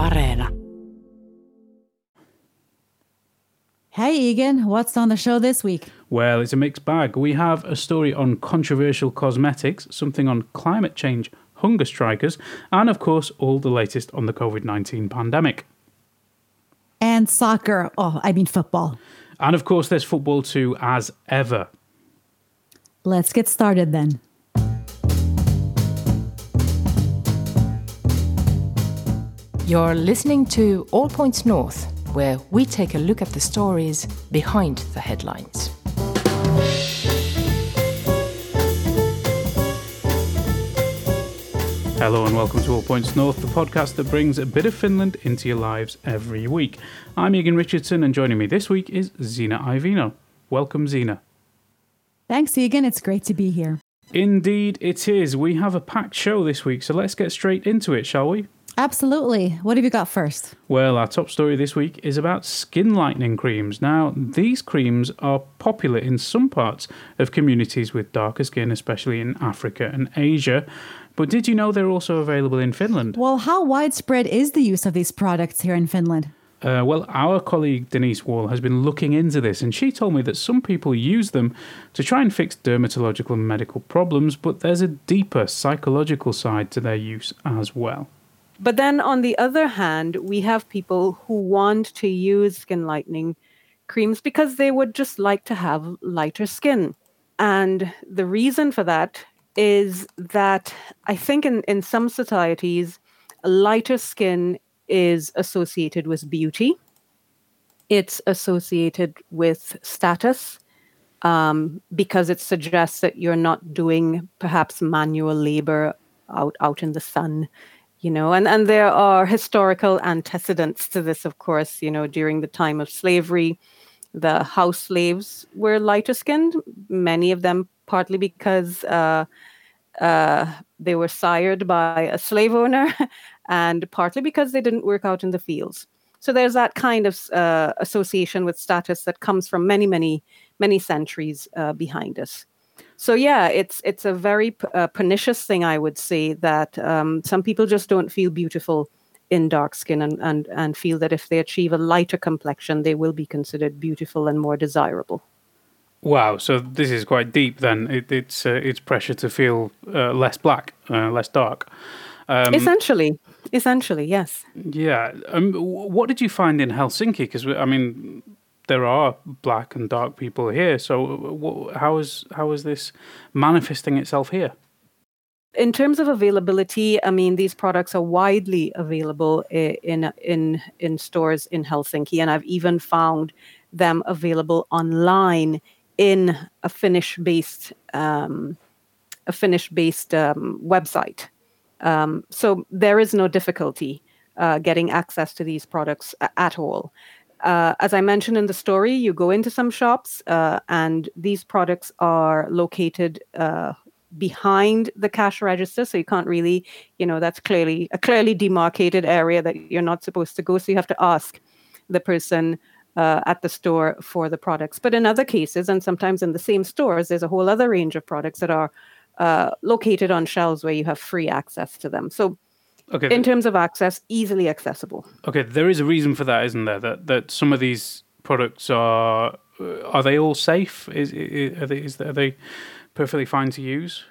Areena. Hey, Egan, what's on the show this week? Well, it's a mixed bag. We have a story on controversial cosmetics, something on climate change, hunger strikers, and of course, all the latest on the COVID 19 pandemic. And soccer. Oh, I mean football. And of course, there's football too, as ever. Let's get started then. You're listening to All Points North, where we take a look at the stories behind the headlines. Hello and welcome to All Points North, the podcast that brings a bit of Finland into your lives every week. I'm Egan Richardson, and joining me this week is Zena Iovino. Welcome, Zena. Thanks, Egan. It's great to be here. Indeed, it is. We have a packed show this week, so let's get straight into it, shall we? Absolutely. What have you got first? Well, our top story this week is about skin lightening creams. Now, these creams are popular in some parts of communities with darker skin, especially in Africa and Asia. But did you know they're also available in Finland? Well, how widespread is the use of these products here in Finland? Uh, well, our colleague Denise Wall has been looking into this, and she told me that some people use them to try and fix dermatological and medical problems, but there's a deeper psychological side to their use as well. But then on the other hand, we have people who want to use skin lightening creams because they would just like to have lighter skin. And the reason for that is that I think in, in some societies, lighter skin is associated with beauty, it's associated with status. Um, because it suggests that you're not doing perhaps manual labor out out in the sun you know and and there are historical antecedents to this of course you know during the time of slavery the house slaves were lighter skinned many of them partly because uh, uh, they were sired by a slave owner and partly because they didn't work out in the fields. So there's that kind of uh, association with status that comes from many many many centuries uh, behind us so yeah, it's it's a very uh, pernicious thing, I would say, that um, some people just don't feel beautiful in dark skin and, and and feel that if they achieve a lighter complexion, they will be considered beautiful and more desirable. Wow, so this is quite deep. Then it, it's uh, it's pressure to feel uh, less black, uh, less dark. Um, essentially, essentially, yes. Yeah. Um, what did you find in Helsinki? Because I mean, there are black and dark people here. So how is how is this manifesting itself here? In terms of availability, I mean these products are widely available in in in stores in Helsinki, and I've even found them available online in a Finnish-based um, a Finnish-based um, website. Um, so there is no difficulty uh, getting access to these products at all. Uh, as I mentioned in the story, you go into some shops, uh, and these products are located uh, behind the cash register, so you can't really, you know, that's clearly a clearly demarcated area that you're not supposed to go. So you have to ask the person uh, at the store for the products. But in other cases, and sometimes in the same stores, there's a whole other range of products that are uh, located on shelves where you have free access to them. So Okay. In terms of access, easily accessible. Okay, there is a reason for that, isn't there? That that some of these products are uh, are they all safe? Is, is are they is, are they perfectly fine to use?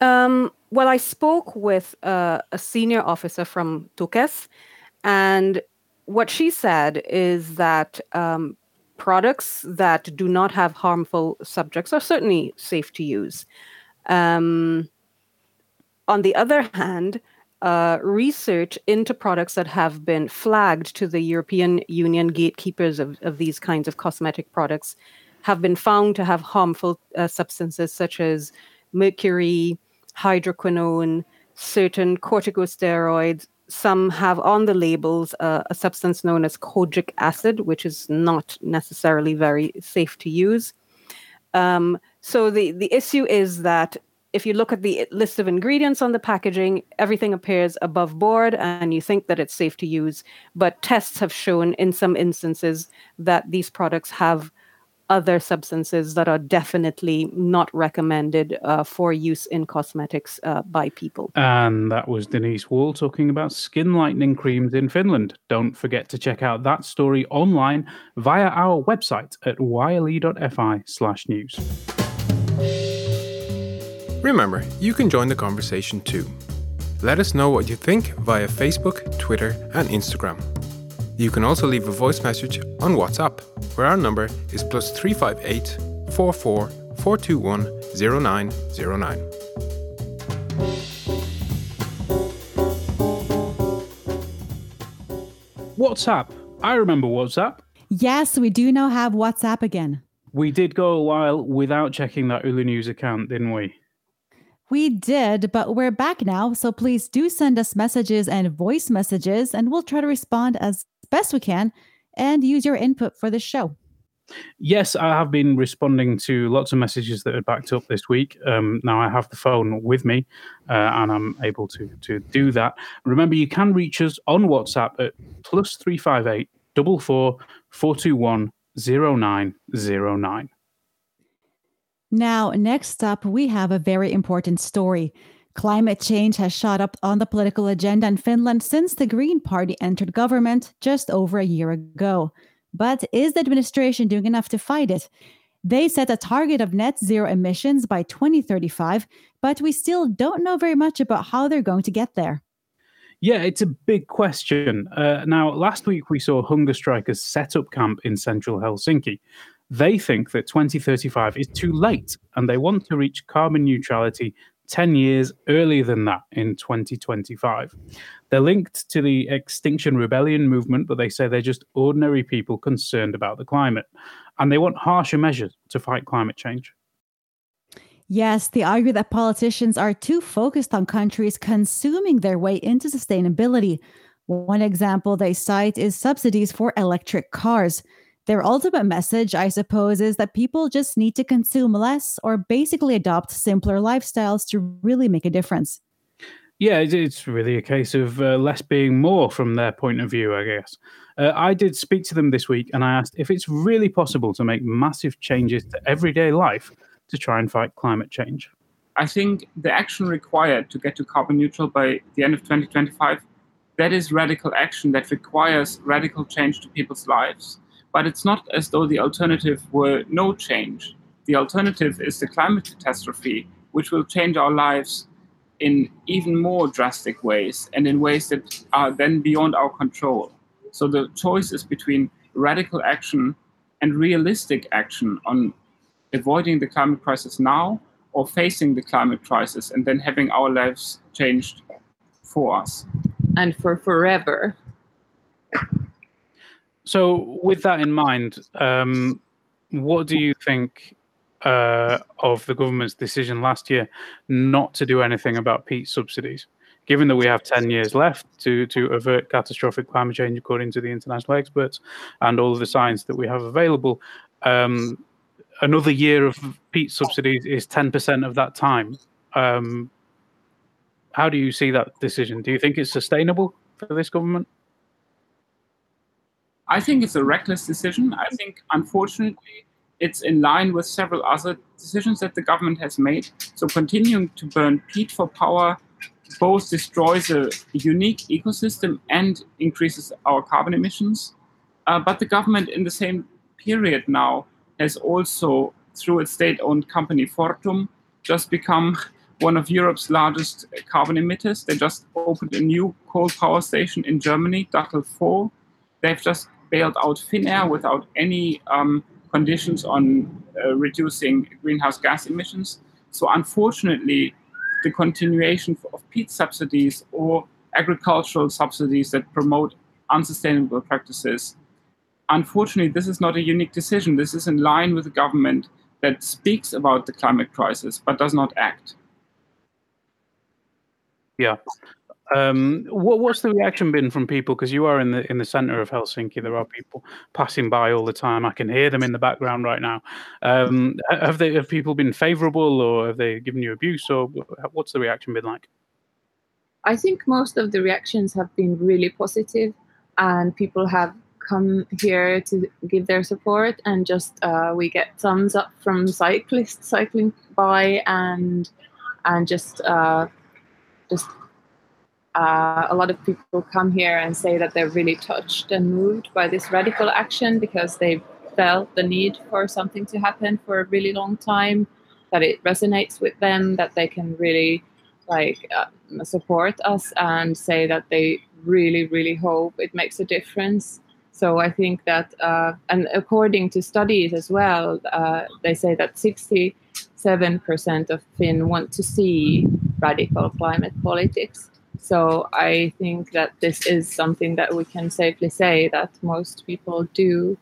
Um, well, I spoke with uh, a senior officer from Tukes, and what she said is that um, products that do not have harmful subjects are certainly safe to use. Um, on the other hand, uh, research into products that have been flagged to the European Union gatekeepers of, of these kinds of cosmetic products have been found to have harmful uh, substances such as mercury, hydroquinone, certain corticosteroids. Some have on the labels uh, a substance known as kojic acid, which is not necessarily very safe to use. Um, so the, the issue is that if you look at the list of ingredients on the packaging, everything appears above board and you think that it's safe to use. But tests have shown in some instances that these products have other substances that are definitely not recommended uh, for use in cosmetics uh, by people. And that was Denise Wall talking about skin lightening creams in Finland. Don't forget to check out that story online via our website at yle.fi slash news. Remember, you can join the conversation too. Let us know what you think via Facebook, Twitter, and Instagram. You can also leave a voice message on WhatsApp, where our number is plus 358 44 421 0909. WhatsApp. I remember WhatsApp. Yes, we do now have WhatsApp again. We did go a while without checking that Yle News account, didn't we? We did, but we're back now, so please do send us messages and voice messages, and we'll try to respond as best we can and use your input for the show. Yes, I have been responding to lots of messages that are backed up this week. Um, now I have the phone with me, uh, and I'm able to to do that. Remember, you can reach us on WhatsApp at plus three five eight double four four two one zero nine zero nine. Now, next up, we have a very important story. Climate change has shot up on the political agenda in Finland since the Green Party entered government just over a year ago. But is the administration doing enough to fight it? They set a target of net zero emissions by 2035, but we still don't know very much about how they're going to get there. Yeah, it's a big question. Uh, now, last week we saw hunger strikers set up camp in central Helsinki. They think that 2035 is too late and they want to reach carbon neutrality 10 years earlier than that in 2025. They're linked to the Extinction Rebellion movement, but they say they're just ordinary people concerned about the climate. And they want harsher measures to fight climate change. Yes, they argue that politicians are too focused on countries consuming their way into sustainability. One example they cite is subsidies for electric cars. Their ultimate message, I suppose, is that people just need to consume less or basically adopt simpler lifestyles to really make a difference. Yeah, it's really a case of uh, less being more from their point of view, I guess. Uh, I did speak to them this week and I asked if it's really possible to make massive changes to everyday life to try and fight climate change. I think the action required to get to carbon neutral by the end of 2025 that is radical action that requires radical change to people's lives but it's not as though the alternative were no change. The alternative is the climate catastrophe, which will change our lives in even more drastic ways and in ways that are then beyond our control. So the choice is between radical action and realistic action on avoiding the climate crisis now or facing the climate crisis and then having our lives changed for us. And for forever. So, with that in mind, um, what do you think uh, of the government's decision last year not to do anything about peat subsidies? Given that we have 10 years left to, to avert catastrophic climate change, according to the international experts, and all of the science that we have available, um, another year of peat subsidies is 10% of that time. Um, how do you see that decision? Do you think it's sustainable for this government? I think it's a reckless decision. I think, unfortunately, it's in line with several other decisions that the government has made. So, continuing to burn peat for power both destroys a unique ecosystem and increases our carbon emissions. Uh, but the government, in the same period now, has also, through its state owned company Fortum, just become one of Europe's largest carbon emitters. They just opened a new coal power station in Germany, Datteln 4. They've just bailed out Finnair without any um, conditions on uh, reducing greenhouse gas emissions. So, unfortunately, the continuation of peat subsidies or agricultural subsidies that promote unsustainable practices. Unfortunately, this is not a unique decision. This is in line with a government that speaks about the climate crisis but does not act. Yeah. Um, what, what's the reaction been from people? Because you are in the in the center of Helsinki. There are people passing by all the time. I can hear them in the background right now. Um, have they have people been favourable, or have they given you abuse, or what's the reaction been like? I think most of the reactions have been really positive, and people have come here to give their support, and just uh, we get thumbs up from cyclists cycling by, and and just uh, just uh, a lot of people come here and say that they're really touched and moved by this radical action because they've felt the need for something to happen for a really long time, that it resonates with them, that they can really like uh, support us and say that they really, really hope it makes a difference. So I think that, uh, and according to studies as well, uh, they say that 67% of Finn want to see radical climate politics. So I think that this is something that we can safely say that most people do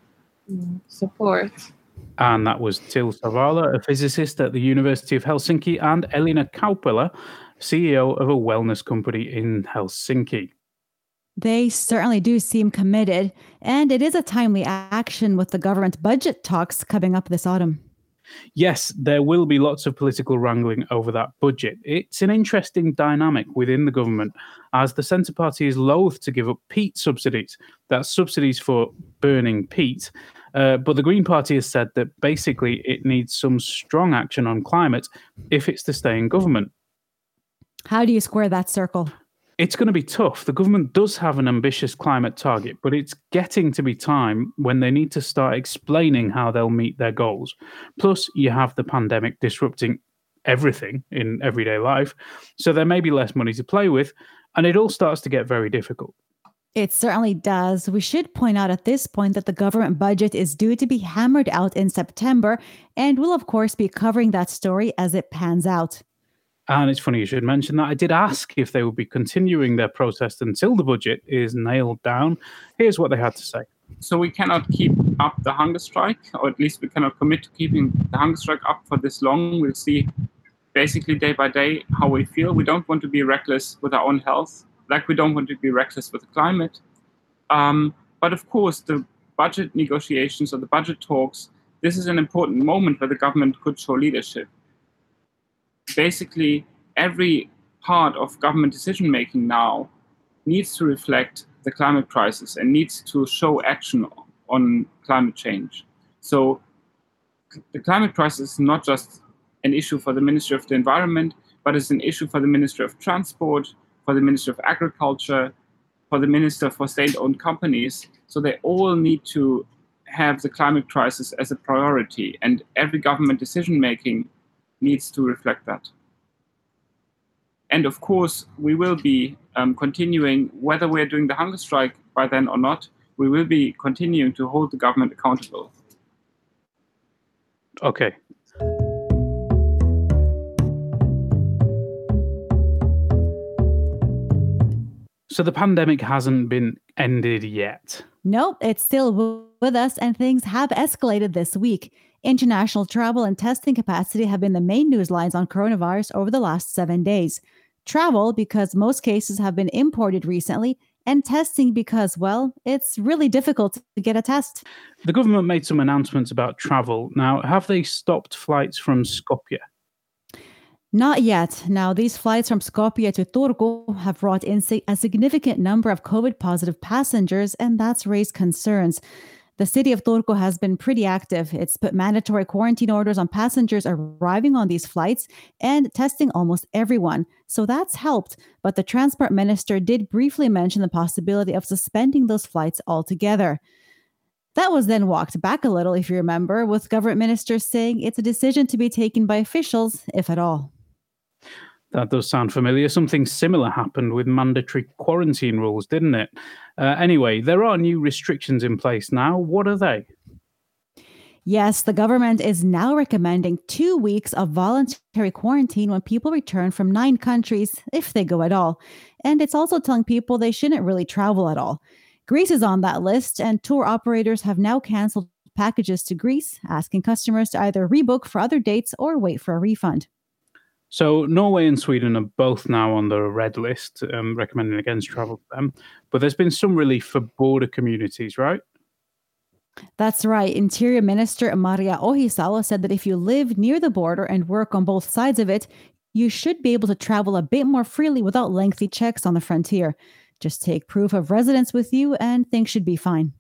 mm, support. And that was Till Savala, a physicist at the University of Helsinki, and Elina Kaupela, CEO of a wellness company in Helsinki. They certainly do seem committed, and it is a timely action with the government budget talks coming up this autumn. Yes, there will be lots of political wrangling over that budget. It's an interesting dynamic within the government as the Centre Party is loath to give up peat subsidies. That's subsidies for burning peat. Uh, but the Green Party has said that basically it needs some strong action on climate if it's to stay in government. How do you square that circle? It's going to be tough. The government does have an ambitious climate target, but it's getting to be time when they need to start explaining how they'll meet their goals. Plus, you have the pandemic disrupting everything in everyday life. So there may be less money to play with, and it all starts to get very difficult. It certainly does. We should point out at this point that the government budget is due to be hammered out in September, and we'll, of course, be covering that story as it pans out. And it's funny you should mention that. I did ask if they would be continuing their protest until the budget is nailed down. Here's what they had to say. So we cannot keep up the hunger strike, or at least we cannot commit to keeping the hunger strike up for this long. We'll see basically day by day how we feel. We don't want to be reckless with our own health, like we don't want to be reckless with the climate. Um, but of course, the budget negotiations or the budget talks, this is an important moment where the government could show leadership basically every part of government decision making now needs to reflect the climate crisis and needs to show action on climate change. So the climate crisis is not just an issue for the Ministry of the Environment, but it's an issue for the Ministry of Transport, for the Ministry of Agriculture, for the Minister for State-owned companies. So they all need to have the climate crisis as a priority, and every government decision making needs to reflect that. And of course, we will be um, continuing, whether we're doing the hunger strike by then or not, we will be continuing to hold the government accountable. Okay. So the pandemic hasn't been ended yet. Nope, it's still with us, and things have escalated this week. International travel and testing capacity have been the main news lines on coronavirus over the last seven days. Travel, because most cases have been imported recently, and testing because, well, it's really difficult to get a test. The government made some announcements about travel. Now, have they stopped flights from Skopje? Not yet. Now, these flights from Skopje to Turku have brought in a significant number of COVID positive passengers, and that's raised concerns. The city of Turku has been pretty active. It's put mandatory quarantine orders on passengers arriving on these flights and testing almost everyone. So that's helped. But the transport minister did briefly mention the possibility of suspending those flights altogether. That was then walked back a little, if you remember, with government ministers saying it's a decision to be taken by officials, if at all. That does sound familiar. Something similar happened with mandatory quarantine rules, didn't it? Uh, anyway, there are new restrictions in place now. What are they? Yes, the government is now recommending two weeks of voluntary quarantine when people return from nine countries, if they go at all. And it's also telling people they shouldn't really travel at all. Greece is on that list, and tour operators have now canceled packages to Greece, asking customers to either rebook for other dates or wait for a refund. So Norway and Sweden are both now on the red list, um, recommending against travel to them. But there's been some relief for border communities, right? That's right. Interior Minister Maria Ohisalo said that if you live near the border and work on both sides of it, you should be able to travel a bit more freely without lengthy checks on the frontier. Just take proof of residence with you and things should be fine.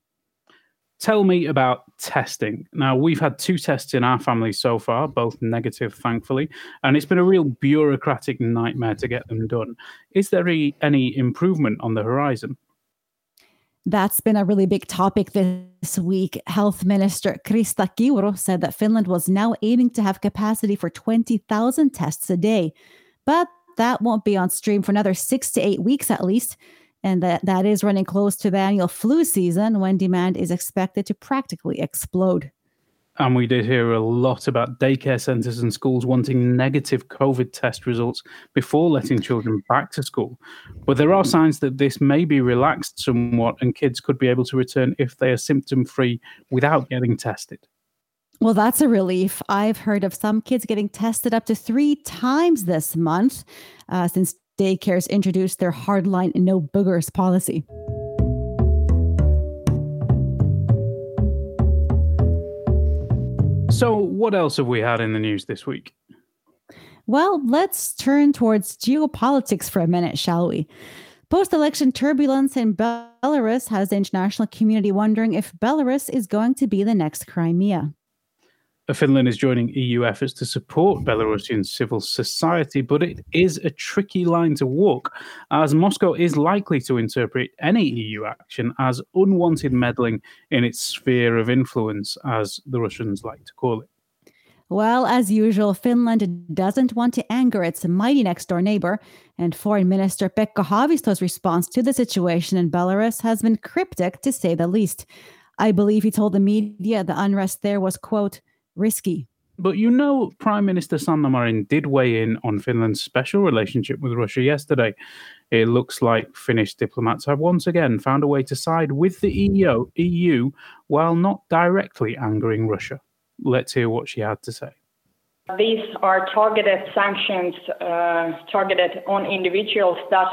Tell me about testing. Now, we've had two tests in our family so far, both negative, thankfully, and it's been a real bureaucratic nightmare to get them done. Is there any improvement on the horizon? That's been a really big topic this week. Health Minister Krista Kiuru said that Finland was now aiming to have capacity for 20,000 tests a day. But that won't be on stream for another six to eight weeks at least and that, that is running close to the annual flu season when demand is expected to practically explode. And we did hear a lot about daycare centres and schools wanting negative COVID test results before letting children back to school. But there are signs that this may be relaxed somewhat and kids could be able to return if they are symptom free without getting tested. Well, that's a relief. I've heard of some kids getting tested up to three times this month uh, since daycares introduced their hardline no boogers policy. So, what else have we had in the news this week? Well, let's turn towards geopolitics for a minute, shall we? Post election turbulence in Belarus has the international community wondering if Belarus is going to be the next Crimea. Uh, Finland is joining EU efforts to support Belarusian civil society, but it is a tricky line to walk, as Moscow is likely to interpret any EU action as unwanted meddling in its sphere of influence, as the Russians like to call it. Well, as usual, Finland doesn't want to anger its mighty next door neighbor, and Foreign Minister Pekka Haavisto's response to the situation in Belarus has been cryptic to say the least. I believe he told the media the unrest there was, quote, risky. But you know, Prime Minister Sanna Marin did weigh in on Finland's special relationship with Russia yesterday. It looks like Finnish diplomats have once again found a way to side with the EU, EU while not directly angering Russia. Let's hear what she had to say. These are targeted sanctions uh, targeted on individuals that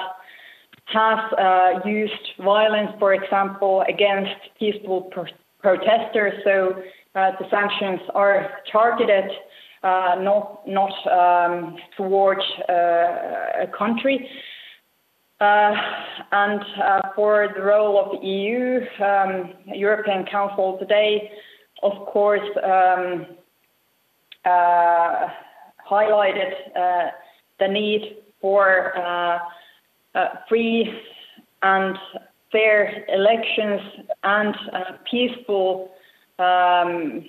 have uh, used violence, for example, against peaceful pro- protesters. So the sanctions are targeted uh, not not um, towards uh, a country. and for the role of the EU, um, European Council today, of course, um, highlighted the need for free and fair elections and peaceful um,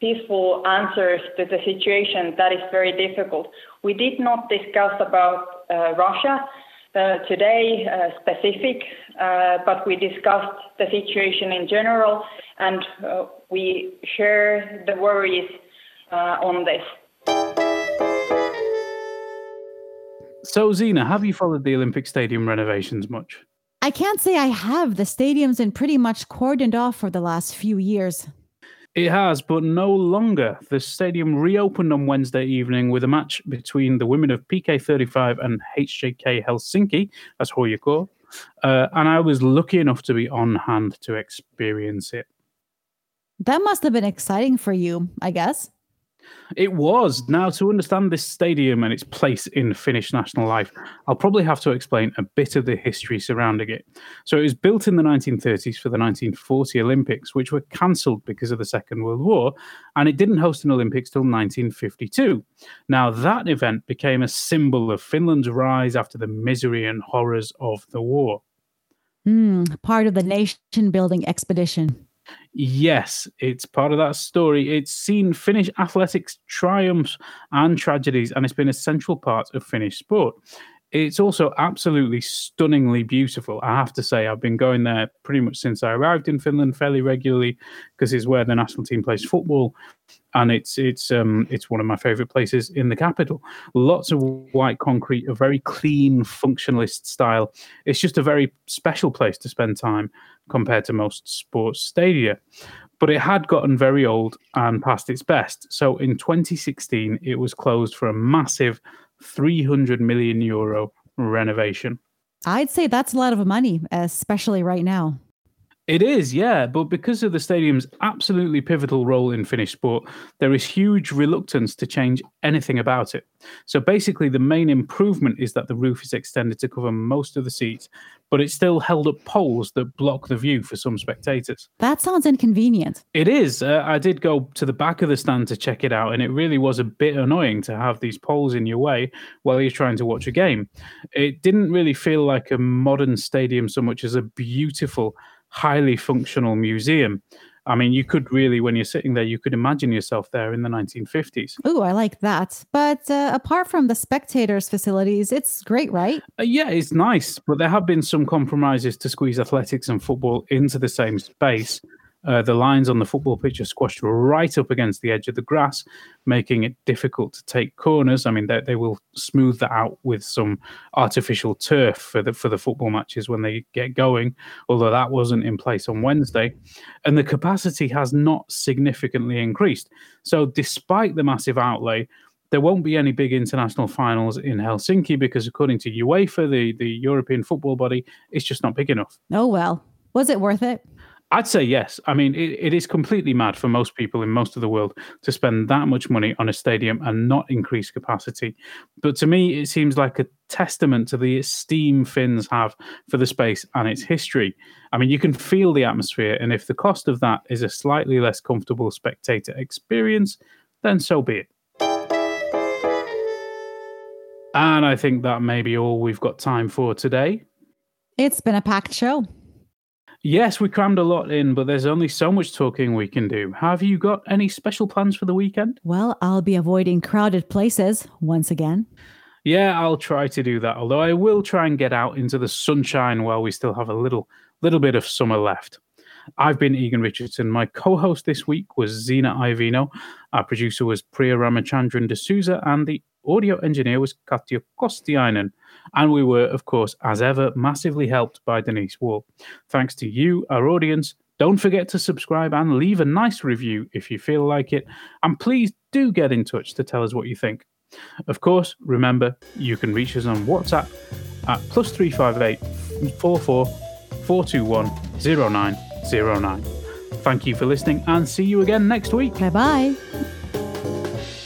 peaceful answers to the situation that is very difficult. We did not discuss about uh, Russia uh, today uh, specific, uh, but we discussed the situation in general, and uh, we share the worries uh, on this. So, Zena, have you followed the Olympic Stadium renovations much? I can't say I have. The stadium's been pretty much cordoned off for the last few years. It has, but no longer. The stadium reopened on Wednesday evening with a match between the women of PK35 and HJK Helsinki, that's HJK. Uh, and I was lucky enough to be on hand to experience it. That must have been exciting for you, I guess. It was. Now, to understand this stadium and its place in Finnish national life, I'll probably have to explain a bit of the history surrounding it. So, it was built in the 1930s for the 1940 Olympics, which were cancelled because of the Second World War, and it didn't host an Olympics till 1952. Now, that event became a symbol of Finland's rise after the misery and horrors of the war. Mm, part of the nation building expedition. Yes, it's part of that story. It's seen Finnish athletics triumphs and tragedies, and it's been a central part of Finnish sport. It's also absolutely stunningly beautiful. I have to say, I've been going there pretty much since I arrived in Finland fairly regularly because it's where the national team plays football, and it's it's um it's one of my favorite places in the capital. Lots of white concrete, a very clean functionalist style. It's just a very special place to spend time compared to most sports stadia. But it had gotten very old and past its best. So in 2016, it was closed for a massive 300 million euro renovation. I'd say that's a lot of money, especially right now. It is, yeah, but because of the stadium's absolutely pivotal role in Finnish sport, there is huge reluctance to change anything about it. So basically, the main improvement is that the roof is extended to cover most of the seats, but it still held up poles that block the view for some spectators. That sounds inconvenient. It is. Uh, I did go to the back of the stand to check it out, and it really was a bit annoying to have these poles in your way while you're trying to watch a game. It didn't really feel like a modern stadium so much as a beautiful, highly functional museum. I mean, you could really, when you're sitting there, you could imagine yourself there in the 1950s. Ooh, I like that. But uh, apart from the spectators' facilities, it's great, right? Uh, yeah, it's nice, but there have been some compromises to squeeze athletics and football into the same space. Uh, the lines on the football pitch are squashed right up against the edge of the grass, making it difficult to take corners. I mean, they, they will smooth that out with some artificial turf for the for the football matches when they get going. Although that wasn't in place on Wednesday, and the capacity has not significantly increased. So, despite the massive outlay, there won't be any big international finals in Helsinki because, according to UEFA, the, the European football body, it's just not big enough. Oh, well. Was it worth it? I'd say yes. I mean, it, it is completely mad for most people in most of the world to spend that much money on a stadium and not increase capacity. But to me, it seems like a testament to the esteem Finns have for the space and its history. I mean, you can feel the atmosphere, and if the cost of that is a slightly less comfortable spectator experience, then so be it. And I think that may be all we've got time for today. It's been a packed show. Yes, we crammed a lot in, but there's only so much talking we can do. Have you got any special plans for the weekend? Well, I'll be avoiding crowded places once again. Yeah, I'll try to do that. Although I will try and get out into the sunshine while we still have a little little bit of summer left. I've been Egan Richardson. My co-host this week was Zena Iovino. Our producer was Priya Ramachandran D'Souza, and the audio engineer was Katja Kostiainen. And we were, of course, as ever, massively helped by Denise Wall. Thanks to you, our audience. Don't forget to subscribe and leave a nice review if you feel like it. And please do get in touch to tell us what you think. Of course, remember, you can reach us on WhatsApp at plus 358 44 421 0909. Thank you for listening and see you again next week. Bye bye.